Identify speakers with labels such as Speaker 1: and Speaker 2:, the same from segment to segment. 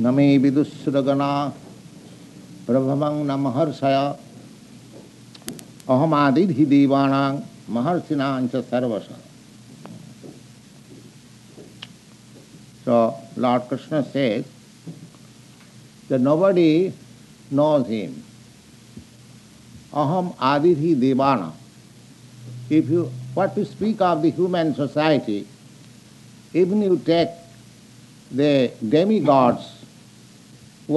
Speaker 1: न मे विदुस्रगना प्रभवं न महर्षय अहमादिर्हि देवानां महर्षिणां च सर्वश So Lord Krishna says that nobody knows him. Aham adidhi devana. If you what to speak of the human society, even you take the demigods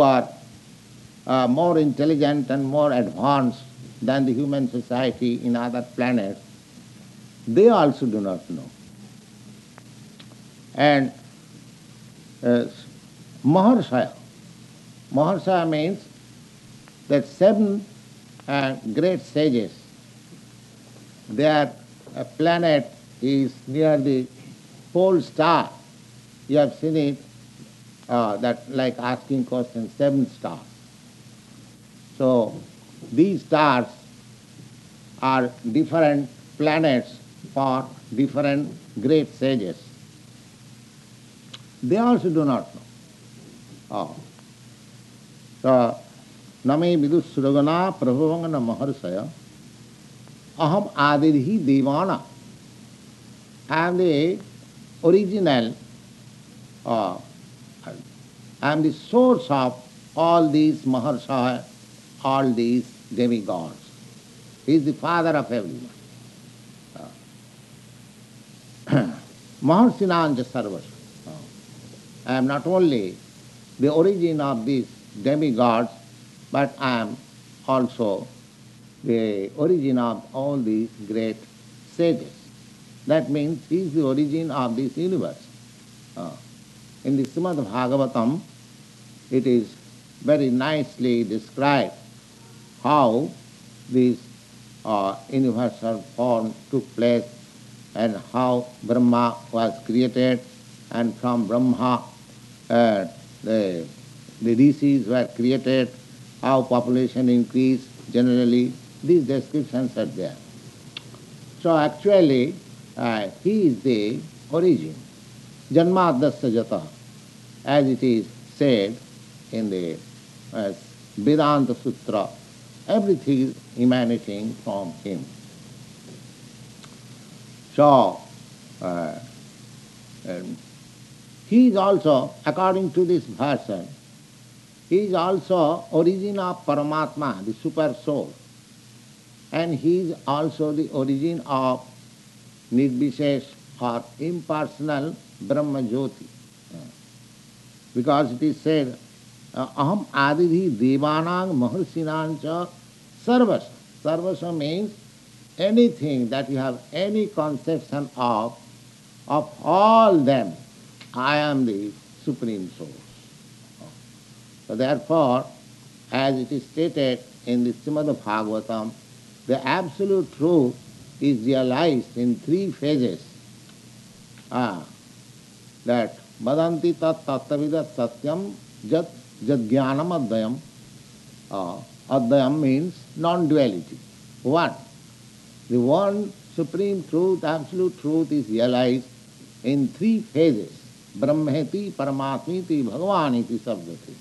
Speaker 1: are uh, more intelligent and more advanced than the human society in other planets, they also do not know. And uh, Maharshaya means that seven uh, great sages, their uh, planet is near the pole star. You have seen it, uh, that like asking questions, seven stars. So these stars are different planets for different great sages. They also do not know. Oh. So, name vidusragana prabhavangana maharsaya aham adirhi devana. The original, uh, I am the source of all these maharsaya, all these demigods. He is the father of everyone. Uh, Maharsinanja sarvas. Uh, I am not only the origin of these demigods, but I am also the origin of all these great sages. That means he is the origin of this universe. Uh, In the Srimad Bhagavatam, it is very nicely described how this uh, universal form took place and how Brahma was created and from Brahma uh, the, the rishis were created, how population increased generally, these descriptions are there. So actually, uh, he is the origin. Janmadasya jata, as it is said in the uh, Vedanta Sutra, everything is emanating from him. So, uh, he is also, according to this version, he is also origin of Paramatma, the super soul. And he is also the origin of Nirvishesh or impersonal Brahma Jyoti. Because it is said, Aham adidhi devanang maharsinancha sarvasa. Sarvasa means anything that you have any conception of, of all them, I am the Supreme Source. So therefore, as it is stated in the Srimad Bhagavatam, the absolute truth is realized in three phases. Ah, that vadanti tat tattavida satyam jat jadgyanam advayam. Uh, advayam means non-duality. One, the one supreme truth, absolute truth is realized in three phases. Brahmeti, Paramatmiti, Bhagavaniti, Sabdati.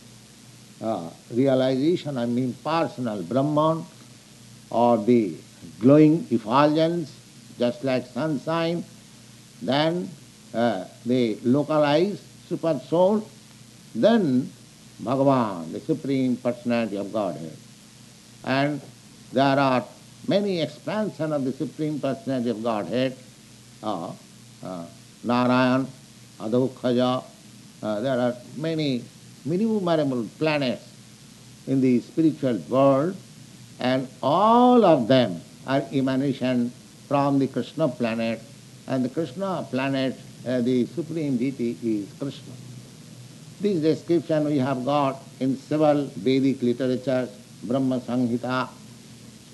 Speaker 1: Uh, realization, I mean personal Brahman or the glowing effulgence, just like sunshine. Then uh, the localized super soul. Then Bhagavan, the Supreme Personality of Godhead. And there are many expansion of the Supreme Personality of Godhead. Uh, uh, Narayan, Adhokhaja, uh, there are many innumerable planets in the spiritual world, and all of them are emanation from the Krishna planet, and the Krishna planet, uh, the supreme deity is Krishna. This description we have got in several Vedic literatures, Brahma Samhita,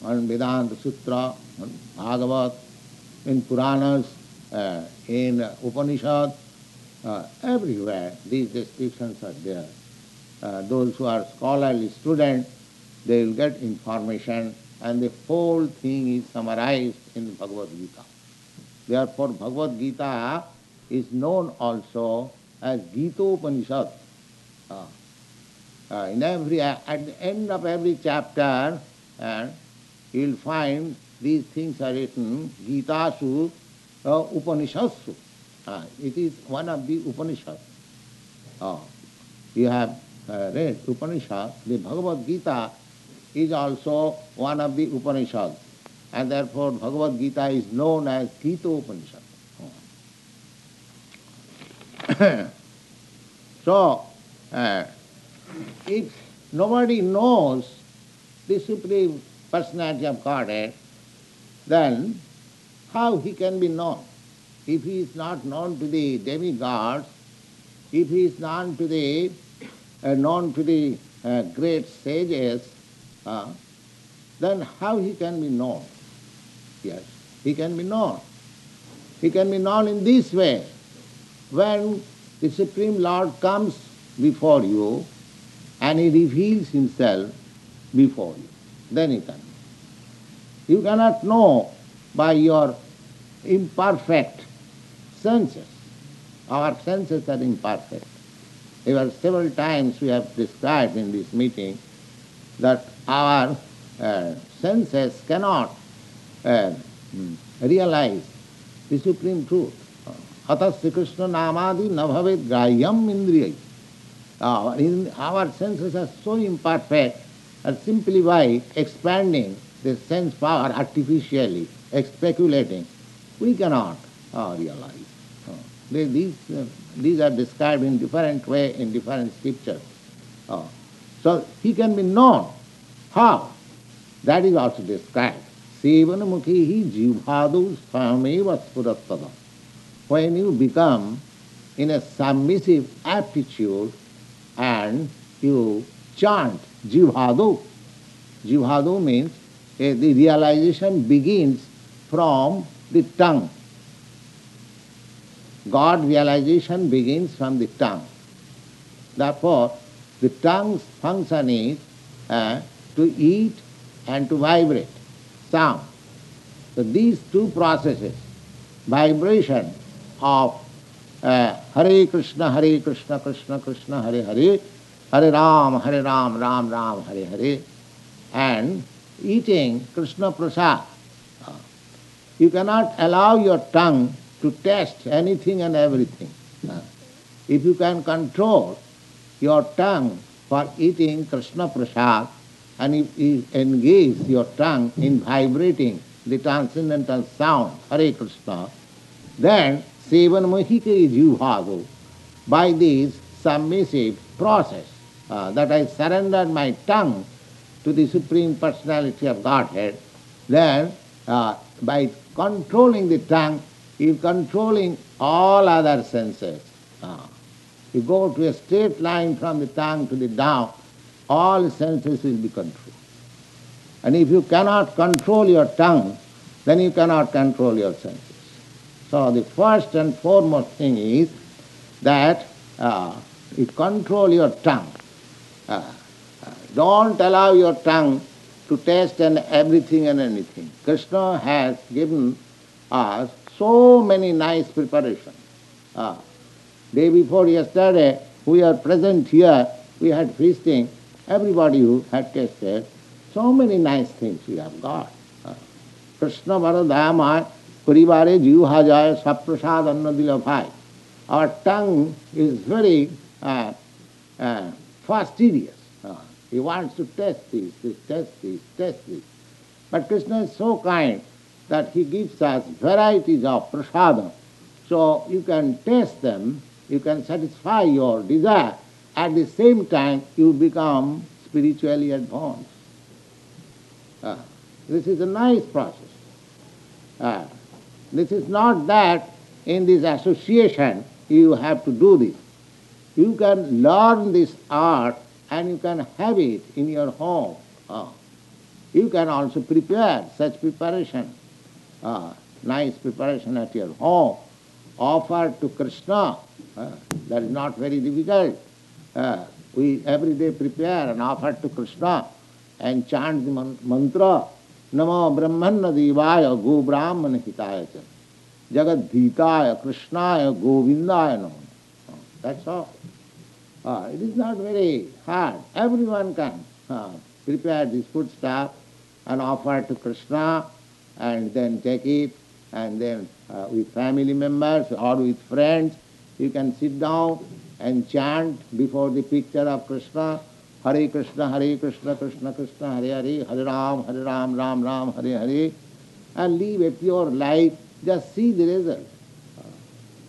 Speaker 1: and Vedanta Sutra, and Bhagavat, in Puranas, uh, in Upanishad, uh, everywhere these descriptions are there. Uh, those who are scholarly students, they will get information and the whole thing is summarized in Bhagavad Gita. Therefore, Bhagavad Gita is known also as Gita Upanishad. Uh, uh, in every, at the end of every chapter, uh, you will find these things are written, Gita-su, uh, Upanishads-su. Uh, it is one of the Upanishads. Uh, you have uh, read Upanishad, the Bhagavad Gita is also one of the Upanishads. And therefore Bhagavad Gita is known as Gita Upanishad. so, uh, if nobody knows the Supreme Personality of Godhead, then how he can be known? If he is not known to the demigods, if he is known to the uh, known to the uh, great sages, uh, then how he can be known? Yes, he can be known. He can be known in this way. When the Supreme Lord comes before you and he reveals himself before you, then he can. You cannot know by your imperfect senses. Our senses are imperfect. There are several times we have described in this meeting that our uh, senses cannot uh, realize the supreme truth. Atas Sri Krishna namadi nabhavet grahyam indriyai. Our senses are so imperfect and simply by expanding the sense power artificially, speculating, we cannot uh, realize. Uh, these, uh, these are described in different way in different scriptures. So he can be known. How? That is also described. Sevanamukhi jivhadu swameva spurattada. When you become in a submissive attitude and you chant jivhadu. Jivhadu means uh, the realization begins from the tongue. God realization begins from the tongue. Therefore, the tongue's function is uh, to eat and to vibrate, sound. So these two processes, vibration of uh, Hare Krishna, Hare Krishna, Krishna Krishna, Hare Hare, Hare Ram, Hare Ram, Ram Ram, Hare Hare, and eating Krishna Prasad. You cannot allow your tongue to taste anything and everything. If you can control your tongue for eating Krishna Prasad, and if you engage your tongue in vibrating the transcendental sound, Hare Krishna, then Sevan Mohike Jivhavo, by this submissive process, uh, that I surrendered my tongue to the Supreme Personality of Godhead, then uh, by controlling the tongue, you controlling all other senses. Uh, you go to a straight line from the tongue to the down, all senses will be controlled. And if you cannot control your tongue, then you cannot control your senses. So the first and foremost thing is that uh, control your tongue. Uh, don't allow your tongue to taste and everything and anything. Krishna has given us so many nice preparations. Ah, day before yesterday, we are present here, we had feasting, everybody who had tasted, so many nice things we have got. Ah. Krishna Varadayamaya Parivare Jivhajaya Saprasad Annadilabhai. Our tongue is very uh, uh, fastidious. He wants to test this, test this, test this. But Krishna is so kind that he gives us varieties of prasadam. So you can taste them, you can satisfy your desire. At the same time, you become spiritually advanced. Uh, this is a nice process. This is not that in this association you have to do this. You can learn this art and you can have it in your home. Uh, you can also prepare such preparation, uh, nice preparation at your home, offer to Krishna. Uh, that is not very difficult. Uh, we every day prepare and offer to Krishna and chant the mantra, Namo Brahmana Devaya Go Brahman Hitaya Jagat Bhitaya Krishnaya Govindaya Namo. That's all. Uh, it is not very hard. Everyone can uh, prepare this food stuff and offer to Krishna and then take it and then uh, with family members or with friends you can sit down and chant before the picture of Krishna Hare Krishna, Hare Krishna, Krishna Krishna, Hare Hare, Hare Ram, Hare Ram, Ram Ram, Hare Hare, and live a pure life. Just see the result.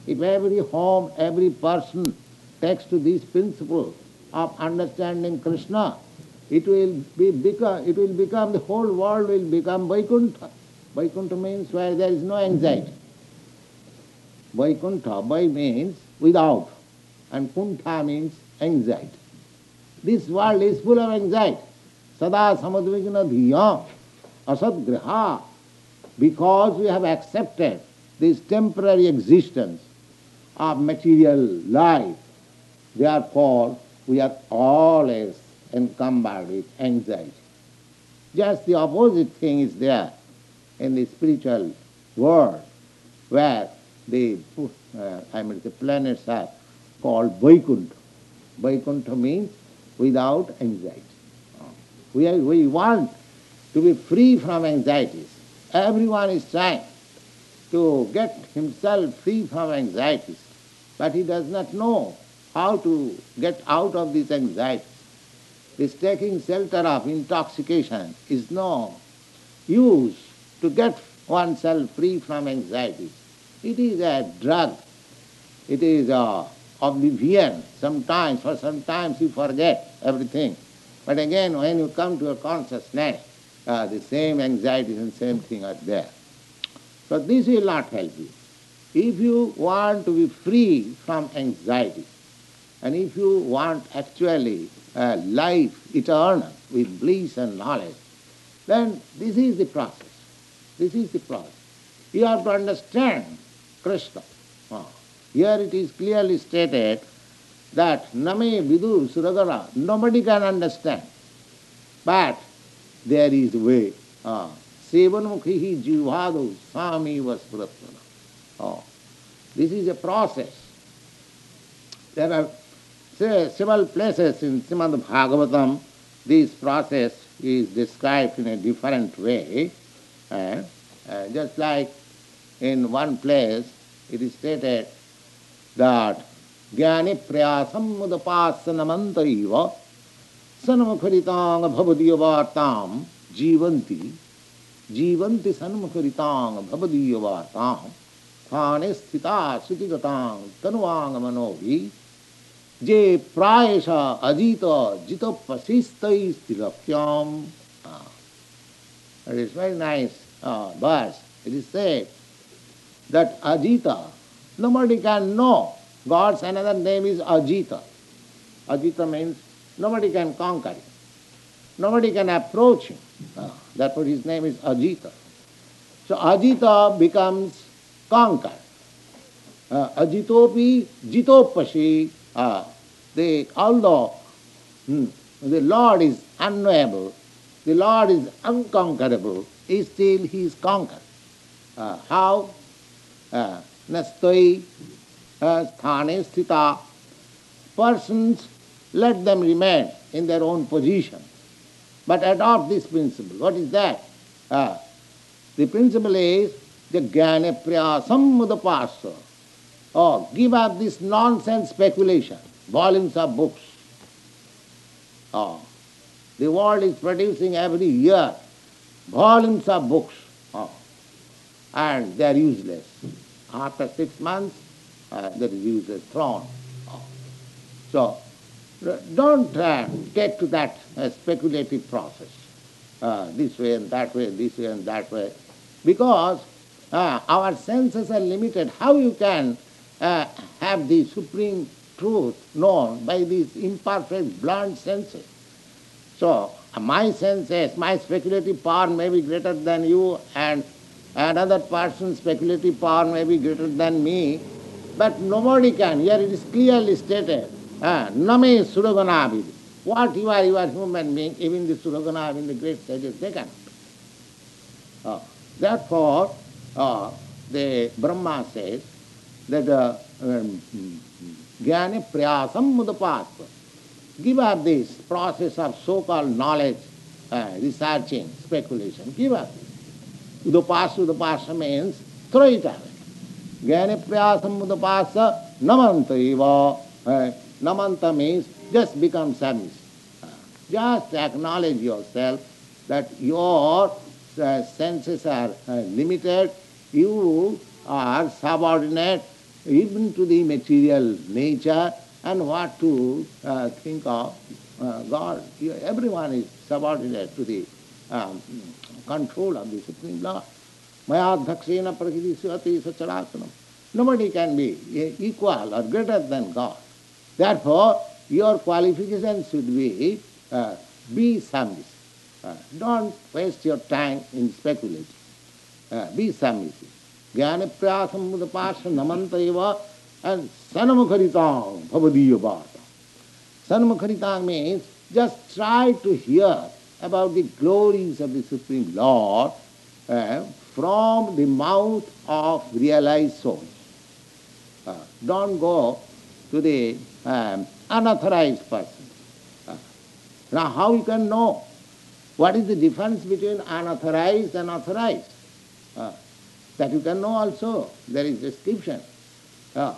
Speaker 1: If every home, every person takes to this principle of understanding Krishna, it will be become, it will become, the whole world will become Vaikuntha. Vaikuntha means where there is no anxiety. Vaikuntha, Vai means without, and Kuntha means anxiety. This world is full of anxiety. Sada samadvigna dhiya asadgriha. Because we have accepted this temporary existence of material life, therefore we are always encumbered with anxiety. Just the opposite thing is there in the spiritual world, where the, uh, I mean, the planets are called Vaikuntha. Vaikuntha means without anxiety. We, are, we want to be free from anxieties. Everyone is trying to get himself free from anxieties, but he does not know how to get out of these anxieties. This taking shelter of intoxication is no use to get oneself free from anxieties. It is a drug. It is a oblivion. Sometimes, for sometimes you forget everything. But again, when you come to a consciousness, uh, the same anxieties and same thing are there. So this will not help you. If you want to be free from anxiety, and if you want actually a life eternal with bliss and knowledge, then this is the process. This is the process. You have to understand Krishna. Uh, here it is clearly stated that Name Vidur Suragara, nobody can understand. But there is way. Ah, Sevanmukhihi jivado sami vaspuratmana. Oh, ah, this is a process. There are several places in Srimad Bhagavatam, this process is described in a different way. Uh, just like in one place, it is stated that ज्ञानिप्रयासं मुदपासनमन्तरिव सन्मुखरिताङ्गभवदीयवार्तां जीवन्ति। जीवन्ति वार्ताम खाने स्थिता श्रुतिगतां तनुवाङ्गमनोभि जे प्रायश अधीत जितपशिस्तै स्थिरक्ष्याम् It is very nice uh, verse. It is said that Adita, nobody can know God's another name is Ajita. Ajita means nobody can conquer him. Nobody can approach him. Uh, therefore his name is Ajita. So Ajita becomes conquered. Uh, Ajitopi jitopashi. Uh, the, although hmm, the Lord is unknowable, the Lord is unconquerable, still he is conquered. Uh, how? Uh, nastoi sthane sthita. Persons, let them remain in their own position. But adopt this principle. What is that? Uh, the principle is the jnana priyasam mudapasa. Oh, give up this nonsense speculation, volumes of books. Oh, the world is producing every year volumes of books, oh, and they are useless. After six months, uh, disease is thrown off. So, don't uh, get to that uh, speculative process, uh, this way and that way, this way and that way, because uh, our senses are limited. How you can uh, have the supreme truth known by these imperfect, blunt senses? So, my senses, my speculative power may be greater than you, and Another person's speculative power may be greater than me, but nobody can. Here it is clearly stated, uh, Name Suraganavid. What you are, you are human being, even the Suragana, even the great sages, they cannot. Uh, therefore, uh, the Brahma says that uh, um, prayasam mudapatva. Give up this process of so-called knowledge, uh, researching, speculation. Give up. Udapasa, udapasa means throw it away. Jnana prayasam mudapasa namanta namanta means just become. Uh, just acknowledge yourself that your uh, senses are uh, limited, you are subordinate even to the material nature and what to uh, think of uh, God. Everyone is subordinate to the um, control of the Supreme Lord. Mayadhakshena prakriti suati sacharasanam. Nobody can be equal or greater than God. Therefore, your qualification should be uh, be submissive. Uh, don't waste your time in speculating. Uh, be submissive. Jnana namanta eva and sanamukharitang bhavadiya. Sanamukharitang means just try to hear about the glories of the Supreme Lord uh, from the mouth of realized souls. Uh, don't go to the um, unauthorized person. Uh, now how you can know what is the difference between unauthorized and authorized? Uh, that you can know also. There is description. Uh,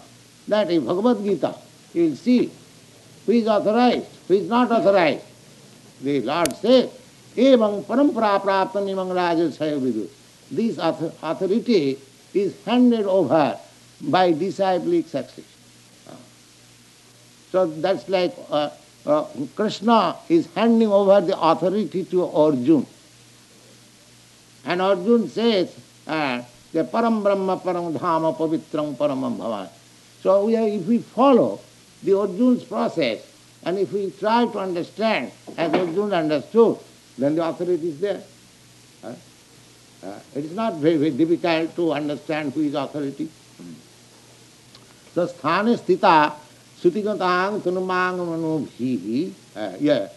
Speaker 1: that in Bhagavad Gita, you will see who is authorized, who is not authorized. The Lord says, praptam imam rajasaya vidu. This authority is handed over by disciplic succession. So that's like uh, uh, Krishna is handing over the authority to Arjun. And Arjun says, uh, the param brahma param dhama pavitram paramam bhavan. So we if we follow the Arjun's process, and if we try to understand as Arjun understood, then the authority is there. Uh, uh, it is not very, very difficult to understand who is authority. So sthane sthita Sutigataang tunumang manubhi. Yeah.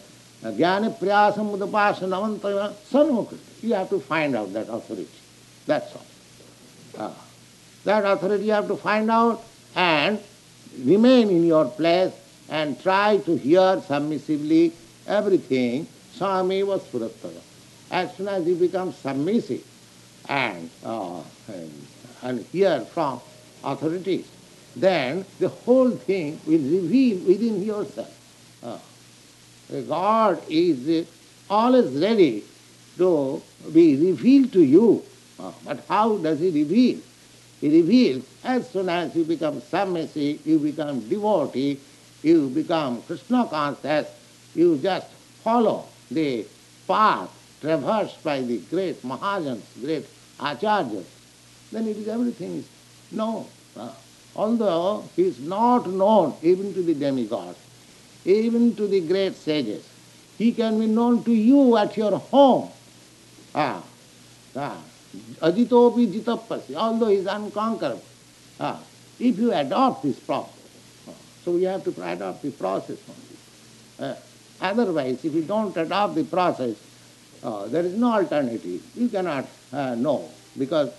Speaker 1: Jnana priyasam udapasana sanmukriti. You have to find out that authority. That's all. Uh, that authority you have to find out and remain in your place and try to hear submissively everything. Swami was Purattava. As soon as you become submissive and, uh, and, hear from authorities, then the whole thing will reveal within yourself. Uh, God is always ready to be revealed to you. Uh, but how does He reveal? He reveals as soon as you become submissive, you become devotee, you become Krishna conscious, you just follow the path traversed by the great Mahajans, great Acharyas, then it is everything is known. Uh, although he is not known even to the demigods, even to the great sages. He can be known to you at your home. Ah, ah. Ajitopi jitapasi, although he is unconquerable. Ah, if you adopt this process, ah, so we have to adopt the process only. Uh, otherwise, if you don't adopt the process, uh, there is no alternative. You cannot uh, know because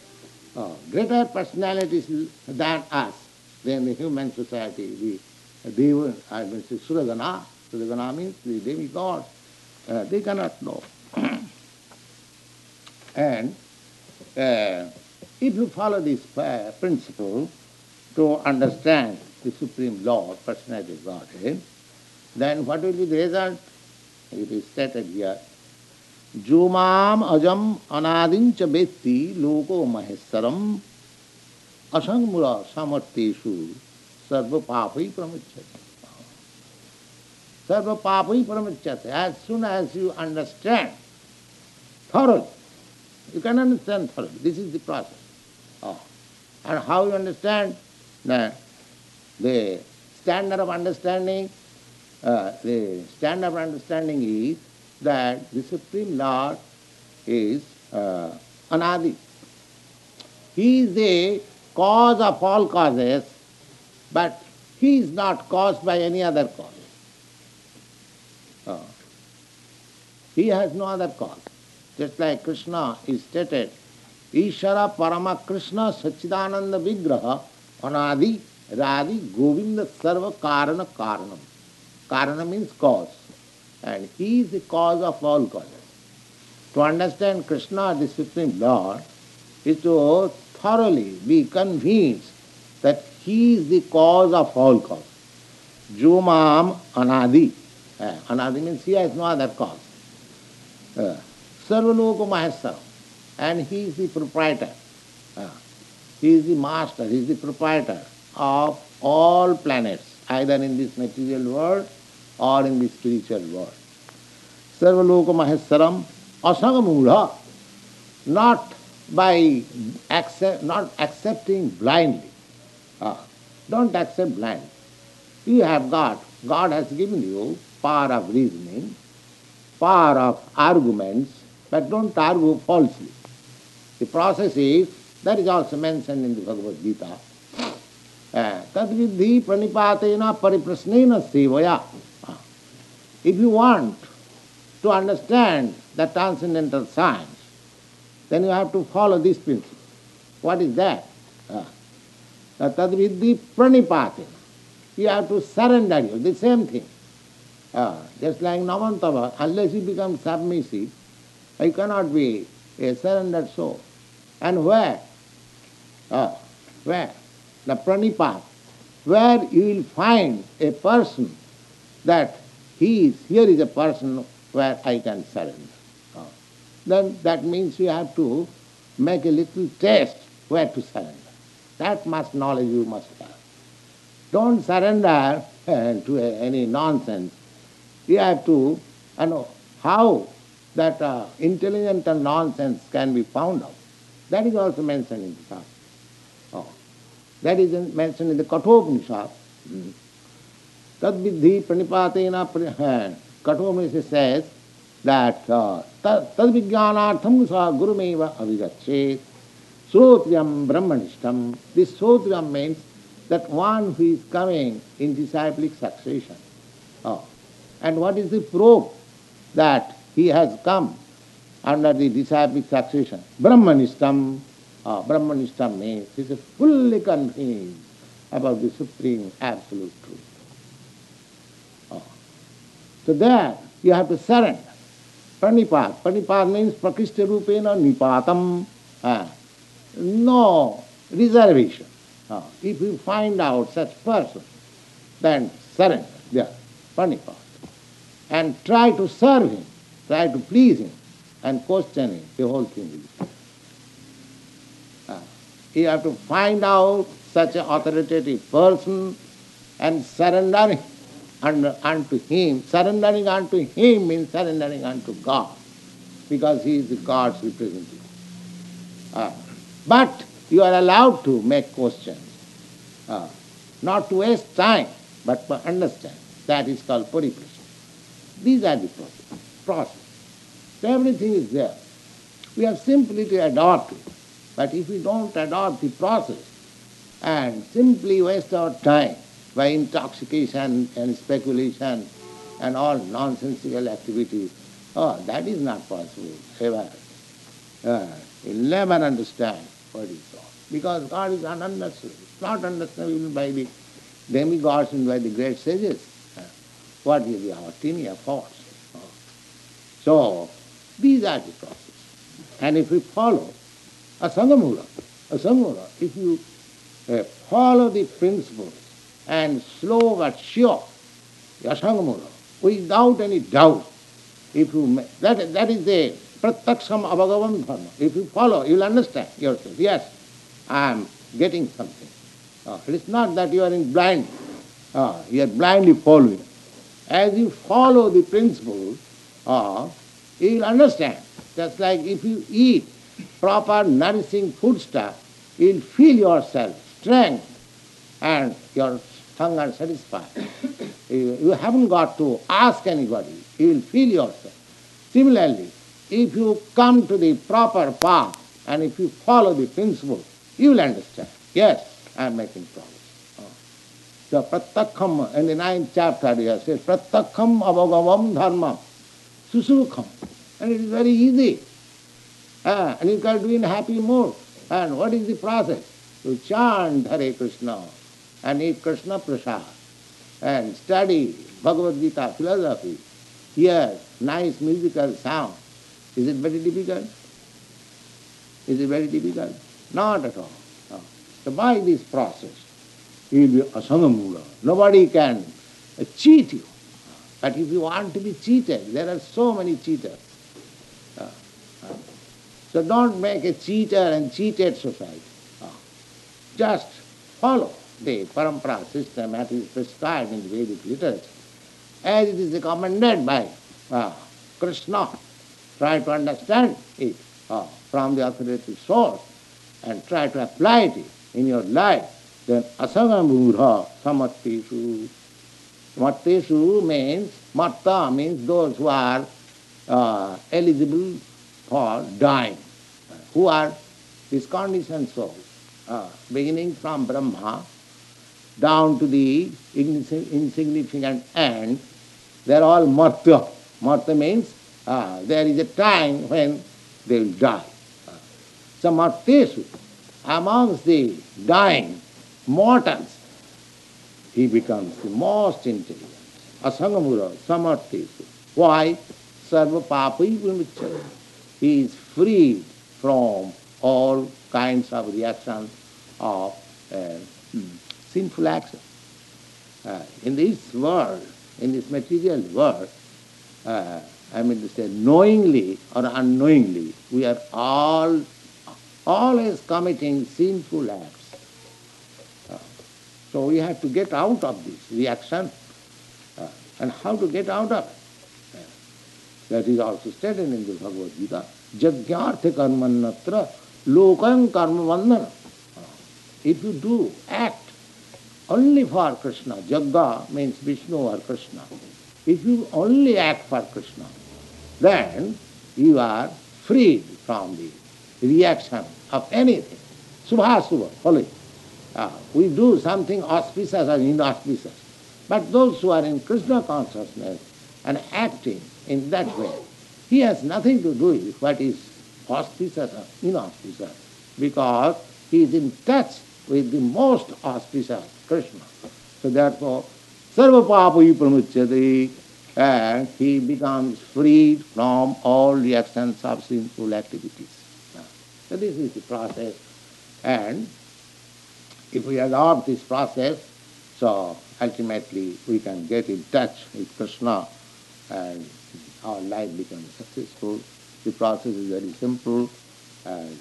Speaker 1: uh, greater personalities than us than the human society, the deva, I mean Suragana, Suragana means the demigods, uh, they cannot know. and uh, if you follow this uh, principle to understand the Supreme Lord, Personality Godhead, then what will be the result? It is stated here. जो माम अजम अनादिंच वेत्ति लोको महेश्वरम असंगमुरा समर्थेशु सर्व पाप ही प्रमुचत सर्व पाप ही प्रमुचत as soon as you understand thoroughly you can understand thoroughly this is the process and how you understand the standard of understanding the standard of understanding is that the supreme lord is uh, anadi he is the cause of all causes, but he is not caused by any other cause. Oh. He has no other cause. Just like Krishna is stated, Ishara Parama Krishna Sachidananda Vigraha Anadi Radhi Govinda Sarva Karana Karanam. Karana means cause. And he is the cause of all causes. To understand Krishna, the Supreme Lord, is to thoroughly be convinced that he is the cause of all causes. Jumam Anadi. Uh, anadi means he has no other cause. Uh, Sarvaloka Maheswaram. And he is the proprietor. Uh, he is the master, he is the proprietor of all planets, either in this material world or in the spiritual world सर्वलोक महेश्वरम असंग मूढ़ not by except not accepting blindly don't accept blind you have God God has given you power of reasoning power of arguments but don't argue falsely the process is that is also mentioned in दगवद्गीता तद विधि प्रणिपातेना परिप्रश्न सेवया If you want to understand the transcendental science, then you have to follow this principle. What is that? Tadvidhi pranipatena. You have to surrender you, the same thing. Uh, just like Namantava, unless you become submissive, you cannot be a surrendered soul. And where? Uh, where? The pranipat, where you will find a person that he is, here is a person where I can surrender. Uh, then that means you have to make a little test where to surrender. That much knowledge you must have. Don't surrender to any nonsense. You have to you know how that uh, intelligent and nonsense can be found out. That is also mentioned in the Shastra. Oh. That is mentioned in the Kathopanishad. Mm. Tad vidhi pranipatena Kathopanishad says that uh, tad vijnanartham sa gurumeva avigachet Sotriyam Brahmanishtam. This Sotriyam means that one who is coming in disciplic succession. Oh. And what is the proof that he has come under the disciplic succession? Brahmanishtam. Oh, Brahmanishtam means he is fully convinced about the supreme absolute truth. So there you have to surrender. Pranipat. Pranipat means prakishta rupena nipatam. Ah no reservation. Uh, if you find out such person, then surrender, there, panipat. And try to serve him, try to please him, and question him, the whole thing will uh, You have to find out such an authoritative person and surrendering unto him. Surrendering unto him means surrendering unto God, because he is God's representative. Uh, but you are allowed to make questions. Uh, not to waste time, but to understand. That is called purification. These are the process. process. So everything is there. We have simply to adopt it. But if we don't adopt the process and simply waste our time by intoxication and speculation and all nonsensical activities, oh, that is not possible ever. Uh, you'll never understand what is God. Because God is ununderstandable. It's not understandable by the demigods and by the great sages. What is the tiny force? So, these are the processes. And if we follow a Sangamula, a Sangamula, if you uh, follow the principles and slow but sure, Yasangamula, without any doubt, if you that that is the prataksham abhagavan dharma. If you follow, you'll understand yourself. Yes, I am getting something. Uh, it is not that you are in blind, uh, you are blindly following. As you follow the principles, uh, you will understand. Just like if you eat proper nourishing foodstuff, you will feel yourself strength and your hunger satisfied. you, haven't got to ask anybody, you will feel yourself. Similarly, if you come to the proper path and if you follow the principle, you will understand. Yes, I am making progress. Oh. So pratakham, in the ninth chapter here says, pratakham avagavam dharma susukham. And it is very easy. Ah, and you can do in happy mood. And what is the process? You chant Hare Krishna and eat Krishna prasad and study Bhagavad Gita philosophy, hear nice musical sound. Is it very difficult? Is it very difficult? Not at all. No. So by this process, you will be asangamula. Nobody can cheat you. But if you want to be cheated, there are so many cheaters. So don't make a cheater and cheated society. Just follow the parampara system as is prescribed in Vedic literature, as it is recommended by uh, Krishna. Try to understand it uh, from the authoritative source and try to apply it in your life. Then asagamudha samatteshu. Matteshu means, matta means those who are uh, eligible for dying, who are these conditioned souls, uh, beginning from Brahma down to the insignificant end, they are all martya. Martya means uh, there is a time when they will die. So martesu, amongst the dying mortals, he becomes the most intelligent. Asangamura, samartesu. Why? Sarva papai. He is freed from all kinds of reactions of uh, sinful action. Uh, in this world, in this material world, uh, I mean to say, knowingly or unknowingly, we are all always committing sinful acts. Uh, so we have to get out of this reaction. Uh, and how to get out of it? Uh, that is also stated in the Bhagavad Gita. Jagyartha karmannatra lokam karma vandana. Uh, if you do act only for Krishna. Jagga means Vishnu or Krishna. If you only act for Krishna, then you are freed from the reaction of anything. Subha Subha, follow uh, we do something auspicious or inauspicious. But those who are in Krishna consciousness and acting in that way, he has nothing to do with what is auspicious or inauspicious because he is in touch with the most auspicious Krishna. So therefore, sarva papai pramuchyate, and uh, he becomes freed from all the reactions of sinful activities. So this is the process. And if we adopt this process, so ultimately we can get in touch with Krishna and our life becomes successful. The process is very simple and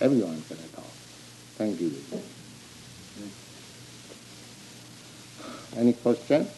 Speaker 1: everyone can adopt. Thank you. Any question?